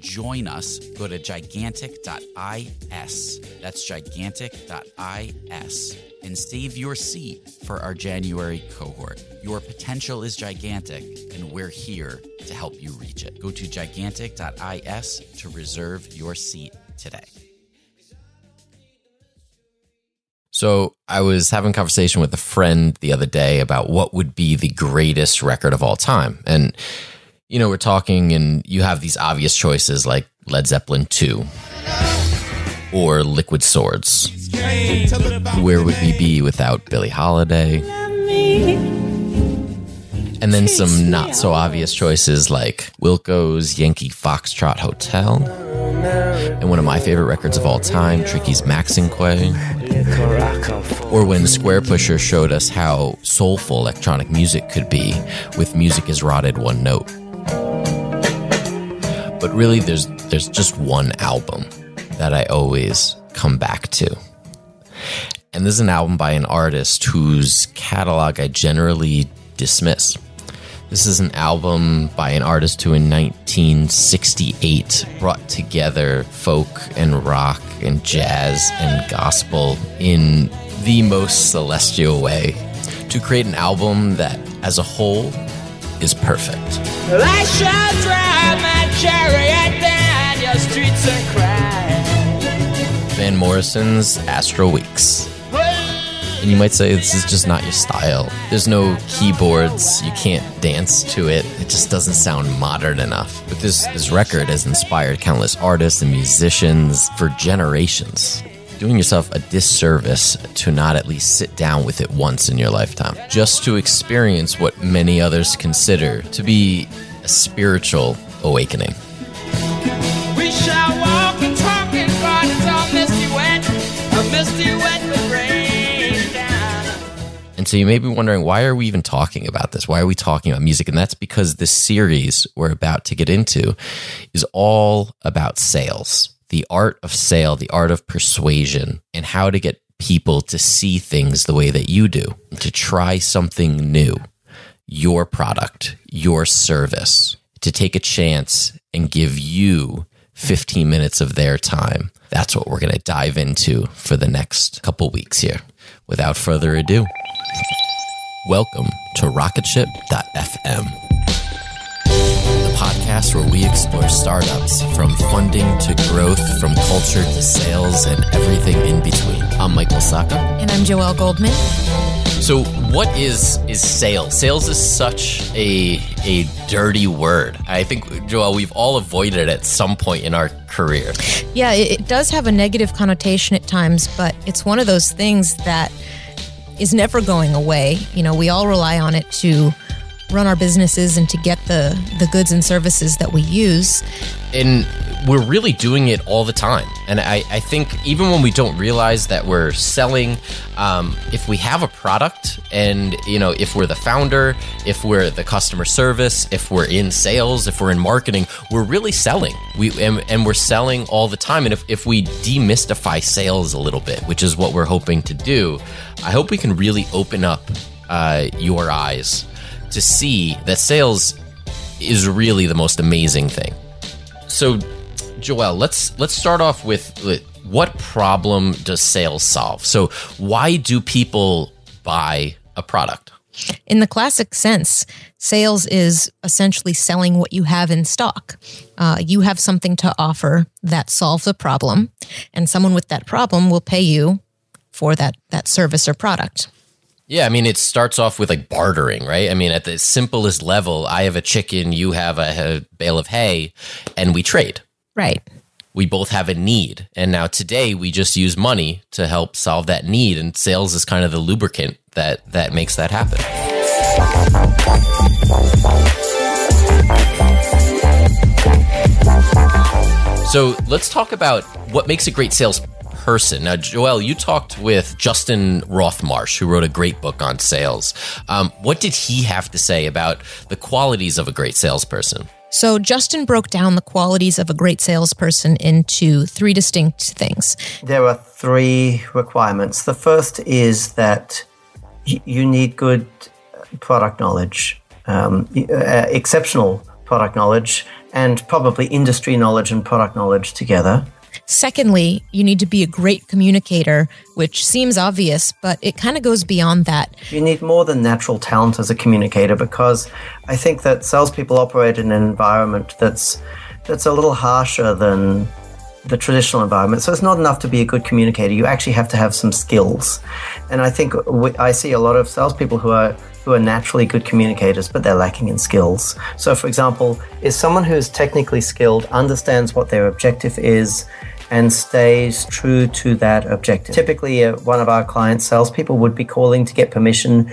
join us, go to gigantic.is. That's gigantic.is and save your seat for our January cohort. Your potential is gigantic, and we're here to help you reach it. Go to gigantic.is to reserve your seat today. So I was having a conversation with a friend the other day about what would be the greatest record of all time. And you know, we're talking and you have these obvious choices like Led Zeppelin 2 or Liquid Swords. Where would we be without Billie Holiday? And then some not so obvious choices like Wilco's Yankee Foxtrot Hotel. And one of my favorite records of all time, Tricky's Maxinquaye. Or when Squarepusher showed us how soulful electronic music could be with Music Is Rotted One Note. But really there's there's just one album that I always come back to. And this is an album by an artist whose catalog I generally dismiss. This is an album by an artist who in 1968 brought together folk and rock and jazz and gospel in the most celestial way to create an album that, as a whole, is perfect. Chariot down your streets and cry. Van Morrison's Astral Weeks. And you might say this is just not your style. There's no keyboards, you can't dance to it. It just doesn't sound modern enough. But this this record has inspired countless artists and musicians for generations. Doing yourself a disservice to not at least sit down with it once in your lifetime, just to experience what many others consider to be a spiritual awakening. We shall walk and talk in gardens all misty wet, a misty wet with rain. And so you may be wondering, why are we even talking about this? Why are we talking about music? And that's because this series we're about to get into is all about sales the art of sale, the art of persuasion, and how to get people to see things the way that you do, to try something new, your product, your service, to take a chance and give you 15 minutes of their time. That's what we're going to dive into for the next couple weeks here. Without further ado, welcome to rocketship.fm the podcast where we explore startups from funding to growth, from culture to sales, and everything in between. I'm Michael Sacca. And I'm Joelle Goldman. So, what is is sales? Sales is such a a dirty word. I think, Joelle, we've all avoided it at some point in our career. Yeah, it, it does have a negative connotation at times, but it's one of those things that is never going away. You know, we all rely on it to run our businesses and to get the the goods and services that we use. And we're really doing it all the time. And I, I think even when we don't realize that we're selling, um, if we have a product and, you know, if we're the founder, if we're the customer service, if we're in sales, if we're in marketing, we're really selling. We and, and we're selling all the time. And if, if we demystify sales a little bit, which is what we're hoping to do, I hope we can really open up uh, your eyes to see that sales is really the most amazing thing. So, Joelle, let's let's start off with what problem does sales solve? So, why do people buy a product? In the classic sense, sales is essentially selling what you have in stock. Uh, you have something to offer that solves a problem, and someone with that problem will pay you for that that service or product. Yeah, I mean, it starts off with like bartering, right? I mean, at the simplest level, I have a chicken, you have a, a bale of hay, and we trade. Right. We both have a need. And now today we just use money to help solve that need. And sales is kind of the lubricant that, that makes that happen. So let's talk about what makes a great salesperson. Now, Joel, you talked with Justin Rothmarsh, who wrote a great book on sales. Um, what did he have to say about the qualities of a great salesperson? So, Justin broke down the qualities of a great salesperson into three distinct things. There are three requirements. The first is that you need good product knowledge, um, uh, exceptional product knowledge, and probably industry knowledge and product knowledge together. Secondly, you need to be a great communicator, which seems obvious, but it kind of goes beyond that. You need more than natural talent as a communicator because I think that salespeople operate in an environment that's that's a little harsher than the traditional environment. So it's not enough to be a good communicator. You actually have to have some skills. And I think we, I see a lot of salespeople who are who are naturally good communicators, but they're lacking in skills. So, for example, is someone who is technically skilled, understands what their objective is, and stays true to that objective. Typically, uh, one of our client salespeople would be calling to get permission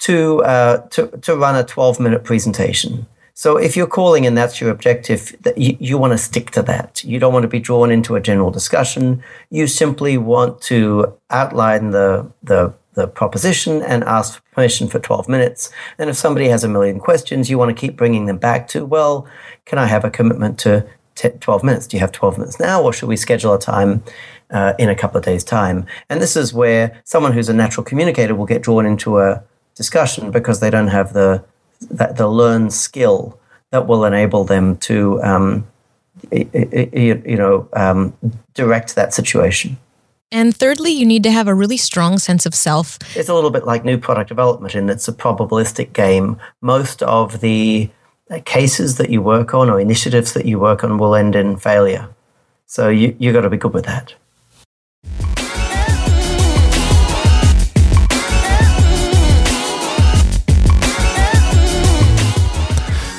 to, uh, to, to run a 12 minute presentation. So if you're calling and that's your objective, you, you want to stick to that. You don't want to be drawn into a general discussion. You simply want to outline the, the, the proposition and ask for permission for 12 minutes. And if somebody has a million questions, you want to keep bringing them back to, well, can I have a commitment to 12 minutes. Do you have 12 minutes now, or should we schedule a time uh, in a couple of days' time? And this is where someone who's a natural communicator will get drawn into a discussion because they don't have the the, the learned skill that will enable them to um, you, you know um, direct that situation. And thirdly, you need to have a really strong sense of self. It's a little bit like new product development, and it's a probabilistic game. Most of the cases that you work on or initiatives that you work on will end in failure. So you you got to be good with that.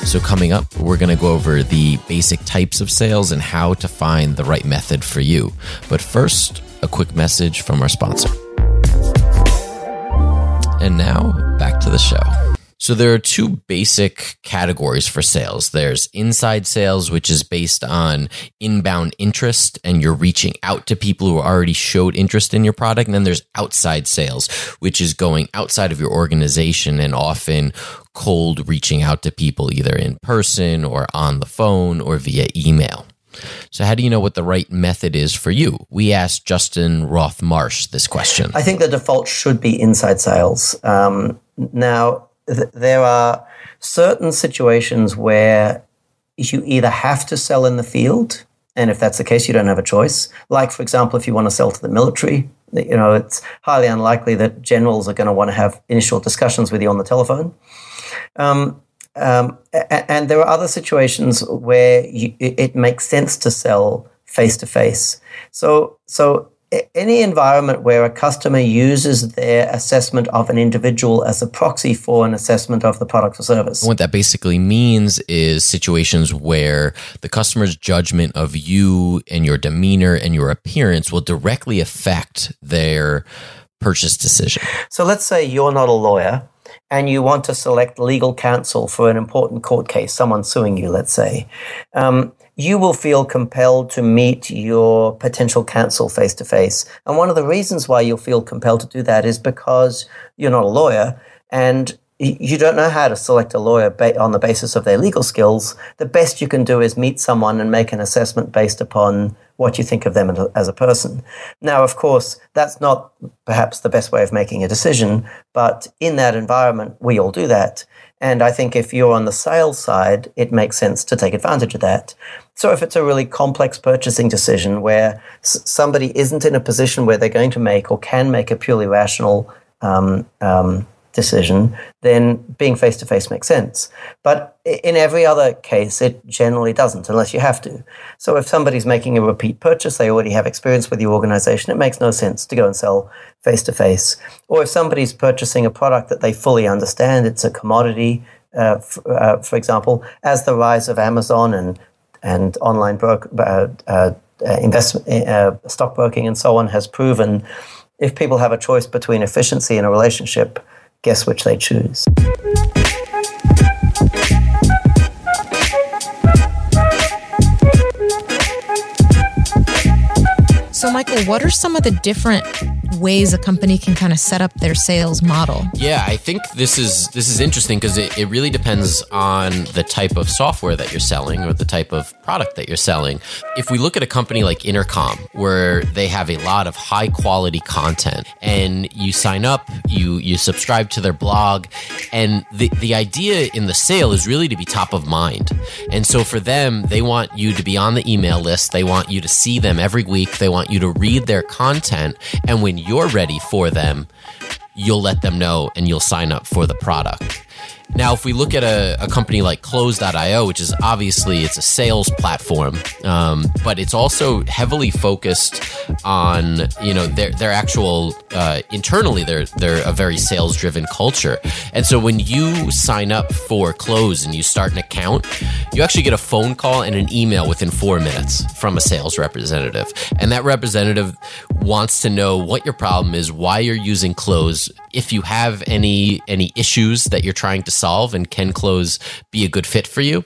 So, coming up, we're going to go over the basic types of sales and how to find the right method for you. But first, a quick message from our sponsor. And now, back to the show. So there are two basic categories for sales. There's inside sales, which is based on inbound interest and you're reaching out to people who already showed interest in your product. And then there's outside sales, which is going outside of your organization and often cold reaching out to people either in person or on the phone or via email. So, how do you know what the right method is for you? We asked Justin Roth Marsh this question. I think the default should be inside sales. Um, now, th- there are certain situations where you either have to sell in the field, and if that's the case, you don't have a choice. Like, for example, if you want to sell to the military, you know, it's highly unlikely that generals are going to want to have initial discussions with you on the telephone. Um, um, and there are other situations where you, it makes sense to sell face to face. So, so any environment where a customer uses their assessment of an individual as a proxy for an assessment of the product or service. What that basically means is situations where the customer's judgment of you and your demeanor and your appearance will directly affect their purchase decision. So let's say you're not a lawyer and you want to select legal counsel for an important court case, someone suing you, let's say. Um, you will feel compelled to meet your potential counsel face to face. And one of the reasons why you'll feel compelled to do that is because you're not a lawyer and you don't know how to select a lawyer on the basis of their legal skills. The best you can do is meet someone and make an assessment based upon what you think of them as a person. Now, of course, that's not perhaps the best way of making a decision, but in that environment, we all do that. And I think if you're on the sales side, it makes sense to take advantage of that. So if it's a really complex purchasing decision where s- somebody isn't in a position where they're going to make or can make a purely rational um, um, decision, then being face to face makes sense. But in every other case, it generally doesn't unless you have to. So if somebody's making a repeat purchase, they already have experience with your organization, it makes no sense to go and sell face to face. Or if somebody's purchasing a product that they fully understand, it's a commodity. Uh, f- uh, for example, as the rise of Amazon and and online broke, uh, uh, investment, uh, stockbroking, and so on has proven if people have a choice between efficiency and a relationship, guess which they choose. So, Michael, what are some of the different ways a company can kind of set up their sales model? Yeah, I think this is this is interesting because it, it really depends on the type of software that you're selling or the type of product that you're selling. If we look at a company like Intercom, where they have a lot of high quality content, and you sign up, you you subscribe to their blog, and the the idea in the sale is really to be top of mind. And so for them, they want you to be on the email list. They want you to see them every week. They want you to read their content. And when you're ready for them, you'll let them know and you'll sign up for the product. Now, if we look at a, a company like Close.io, which is obviously it's a sales platform, um, but it's also heavily focused on you know their their actual uh, internally they're they're a very sales driven culture, and so when you sign up for Close and you start an account, you actually get a phone call and an email within four minutes from a sales representative, and that representative wants to know what your problem is, why you're using Close, if you have any any issues that you're trying to solve and can close be a good fit for you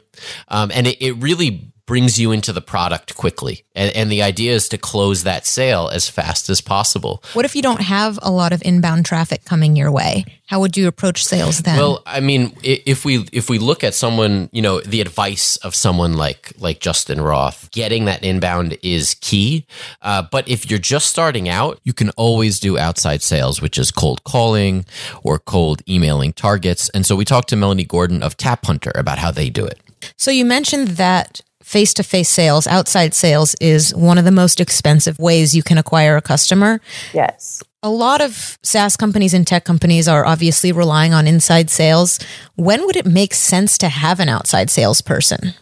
um, and it, it really brings you into the product quickly. And, and, the idea is to close that sale as fast as possible. What if you don't have a lot of inbound traffic coming your way? How would you approach sales then? Well, I mean, if we if we look at someone, you know, the advice of someone like like Justin Roth, getting that inbound is key. Uh, but if you're just starting out, you can always do outside sales, which is cold calling or cold emailing targets. And so we talked to Melanie Gordon of Tap Hunter about how they do it. So you mentioned that face to face sales, outside sales is one of the most expensive ways you can acquire a customer. Yes. A lot of SaaS companies and tech companies are obviously relying on inside sales. When would it make sense to have an outside salesperson?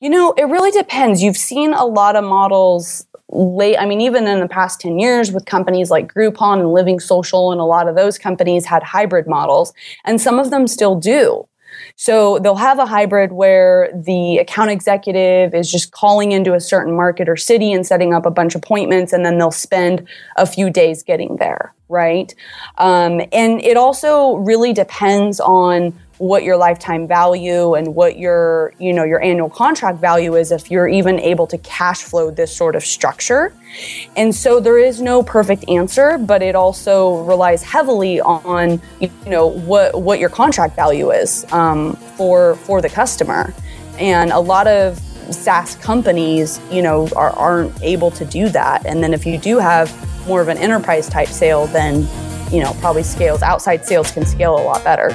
You know, it really depends. You've seen a lot of models late i mean even in the past 10 years with companies like groupon and living social and a lot of those companies had hybrid models and some of them still do so they'll have a hybrid where the account executive is just calling into a certain market or city and setting up a bunch of appointments, and then they'll spend a few days getting there, right? Um, and it also really depends on what your lifetime value and what your you know your annual contract value is if you're even able to cash flow this sort of structure and so there is no perfect answer but it also relies heavily on you know what what your contract value is um, for for the customer and a lot of SaaS companies, you know, are, aren't able to do that. And then if you do have more of an enterprise type sale, then, you know, probably scales, outside sales can scale a lot better.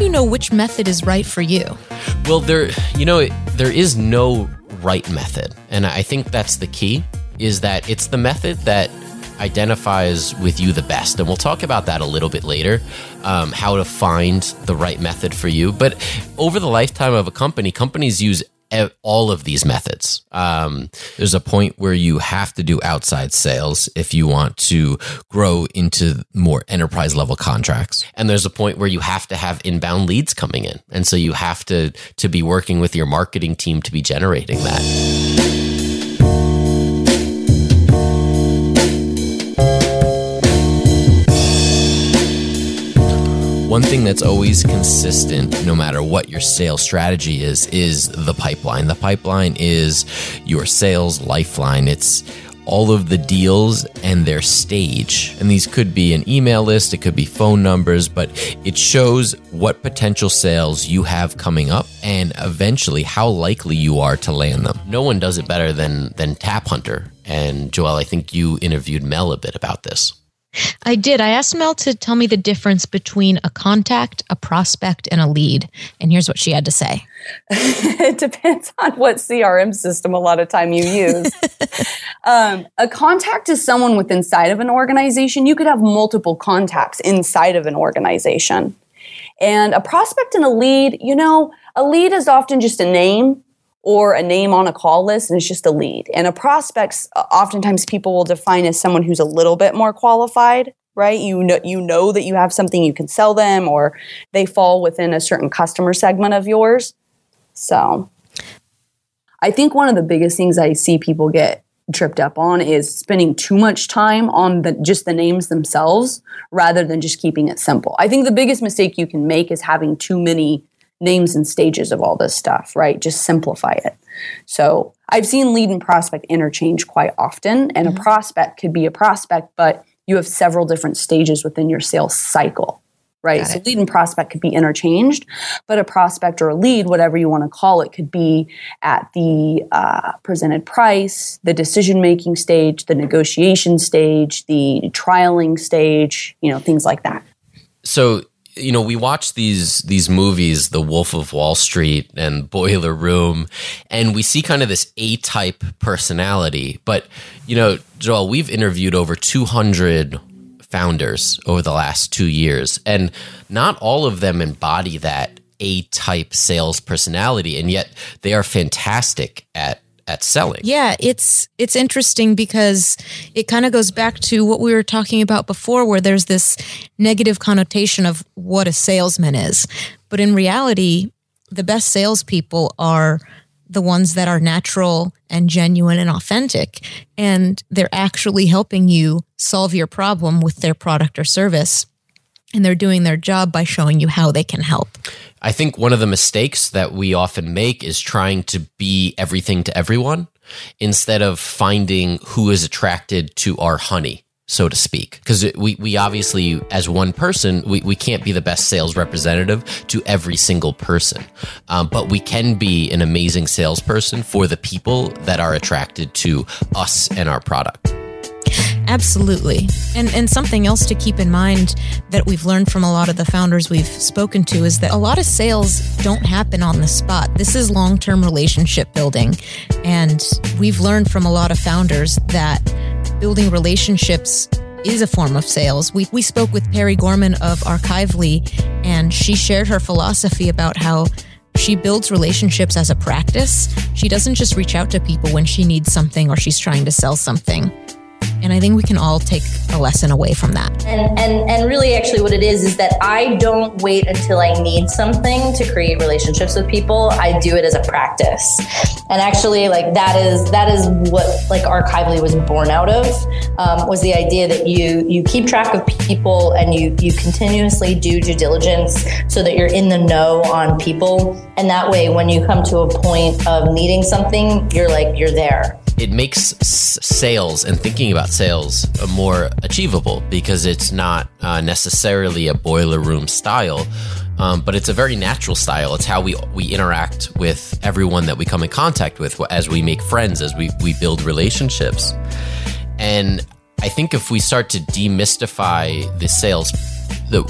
Do you know which method is right for you? Well, there, you know, there is no right method. And I think that's the key is that it's the method that identifies with you the best. And we'll talk about that a little bit later, um, how to find the right method for you. But over the lifetime of a company, companies use all of these methods. Um, there's a point where you have to do outside sales if you want to grow into more enterprise level contracts. And there's a point where you have to have inbound leads coming in. And so you have to, to be working with your marketing team to be generating that. One thing that's always consistent, no matter what your sales strategy is, is the pipeline. The pipeline is your sales lifeline. It's all of the deals and their stage. And these could be an email list, it could be phone numbers, but it shows what potential sales you have coming up and eventually how likely you are to land them. No one does it better than than Tap Hunter. And Joel, I think you interviewed Mel a bit about this. I did. I asked Mel to tell me the difference between a contact, a prospect, and a lead. And here's what she had to say. it depends on what CRM system a lot of time you use. um, a contact is someone with inside of an organization. You could have multiple contacts inside of an organization. And a prospect and a lead, you know, a lead is often just a name or a name on a call list and it's just a lead. And a prospects uh, oftentimes people will define as someone who's a little bit more qualified, right? You know you know that you have something you can sell them or they fall within a certain customer segment of yours. So I think one of the biggest things I see people get tripped up on is spending too much time on the just the names themselves rather than just keeping it simple. I think the biggest mistake you can make is having too many names and stages of all this stuff, right? Just simplify it. So I've seen lead and prospect interchange quite often, and mm-hmm. a prospect could be a prospect, but you have several different stages within your sales cycle, right? So lead and prospect could be interchanged, but a prospect or a lead, whatever you want to call it, could be at the uh, presented price, the decision making stage, the negotiation stage, the trialing stage, you know, things like that. So you know, we watch these these movies, The Wolf of Wall Street and Boiler Room, and we see kind of this A type personality. But you know, Joel, we've interviewed over two hundred founders over the last two years, and not all of them embody that A type sales personality, and yet they are fantastic at at selling. Yeah, it's it's interesting because it kind of goes back to what we were talking about before where there's this negative connotation of what a salesman is. But in reality, the best salespeople are the ones that are natural and genuine and authentic. And they're actually helping you solve your problem with their product or service. And they're doing their job by showing you how they can help. I think one of the mistakes that we often make is trying to be everything to everyone instead of finding who is attracted to our honey so to speak. Because we, we obviously, as one person, we, we can't be the best sales representative to every single person. Um, but we can be an amazing salesperson for the people that are attracted to us and our product. Absolutely. And and something else to keep in mind that we've learned from a lot of the founders we've spoken to is that a lot of sales don't happen on the spot. This is long-term relationship building. And we've learned from a lot of founders that building relationships is a form of sales. We we spoke with Perri Gorman of Archively and she shared her philosophy about how she builds relationships as a practice. She doesn't just reach out to people when she needs something or she's trying to sell something. And I think we can all take a lesson away from that. And and and really actually what it is is that I don't wait until I need something to create relationships with people. I do it as a practice. And actually like that is that is what like Archively was born out of um, was the idea that you you keep track of people and you you continuously do due diligence so that you're in the know on people and that way when you come to a point of needing something you're like you're there it makes sales and thinking about sales more achievable because it's not uh, necessarily a boiler room style, um, but it's a very natural style. It's how we we interact with everyone that we come in contact with as we make friends, as we we build relationships, and I think if we start to demystify the sales the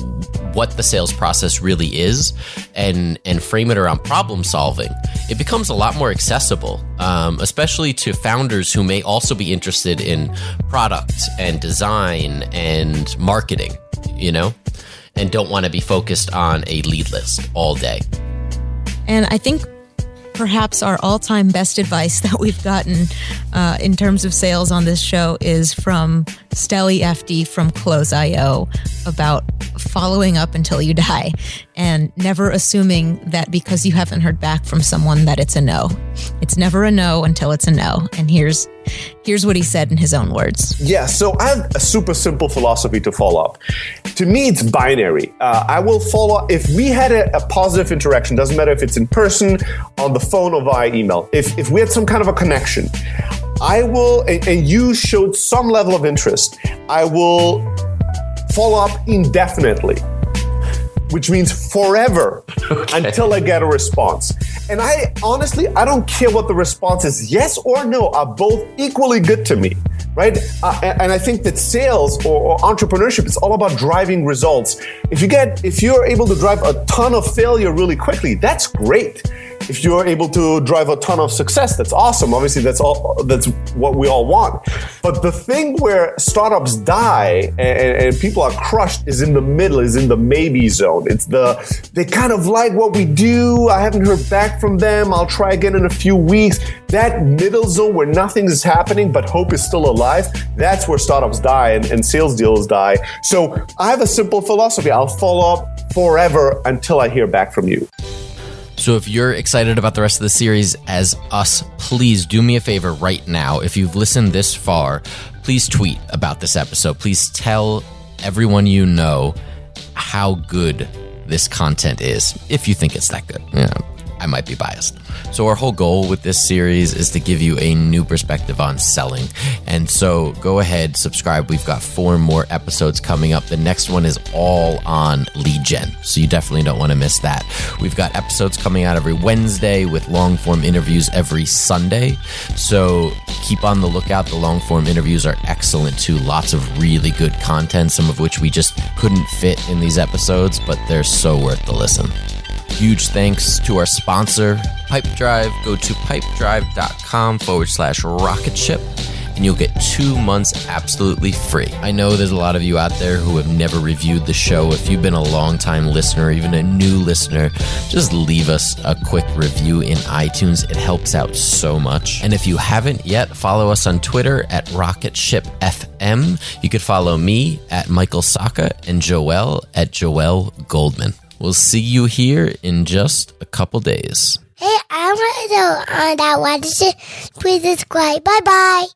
what the sales process really is and and frame it around problem solving it becomes a lot more accessible um, especially to founders who may also be interested in product and design and marketing you know and don't want to be focused on a lead list all day. And i think perhaps our all-time best advice that we've gotten uh, in terms of sales on this show is from Steli Efti from Close.io about following up until you die and never assuming that because you haven't heard back from someone that it's a no. It's never a no until it's a no. And here's here's what he said in his own words. Yeah, so I have a super simple philosophy to follow up. To me, it's binary. Uh, I will follow up if we had a, a, positive interaction. Doesn't matter if it's in person, on the phone, or via email. If if we had some kind of a connection, I will, and, and you showed some level of interest. I will follow up indefinitely, which means forever okay. until I get a response. And I honestly, I don't care what the response is, yes or no, are both equally good to me, right? Uh, and I think that sales or, or entrepreneurship is all about driving results. If you get, if you're able to drive a ton of failure really quickly, that's great if you're able to drive a ton of success, that's awesome. Obviously, that's all. That's what we all want. But the thing where startups die and, and people are crushed is in the middle, is in the maybe zone. It's the they kind of like what we do. I haven't heard back from them. I'll try again in a few weeks. That middle zone where nothing is happening but hope is still alive. That's where startups die and, and sales deals die. So I have a simple philosophy. I'll follow up forever until I hear back from you. So if you're excited about the rest of the series as us, please do me a favor right now. If you've listened this far, please tweet about this episode. Please tell everyone you know how good this content is, if you think it's that good. Yeah, I might be biased. So, our whole goal with this series is to give you a new perspective on selling. And so, go ahead, subscribe. We've got four more episodes coming up. The next one is all on lead gen. So, you definitely don't want to miss that. We've got episodes coming out every Wednesday with long form interviews every Sunday. So, keep on the lookout. The long form interviews are excellent too. Lots of really good content, some of which we just couldn't fit in these episodes, but they're so worth the listen. Huge thanks to our sponsor, Pipedrive. Go to pipedrive.com forward slash rocket ship and you'll get two months absolutely free. I know there's a lot of you out there who have never reviewed the show. If you've been a long time listener, even a new listener, just leave us a quick review in iTunes. It helps out so much. And if you haven't yet, follow us on Twitter at RocketShipFM. You could follow me at Michael Sacca and Joel at Joel Goldman. We'll see you here in just a couple days. Hey, I want to on that one. Uh, please subscribe. Bye bye.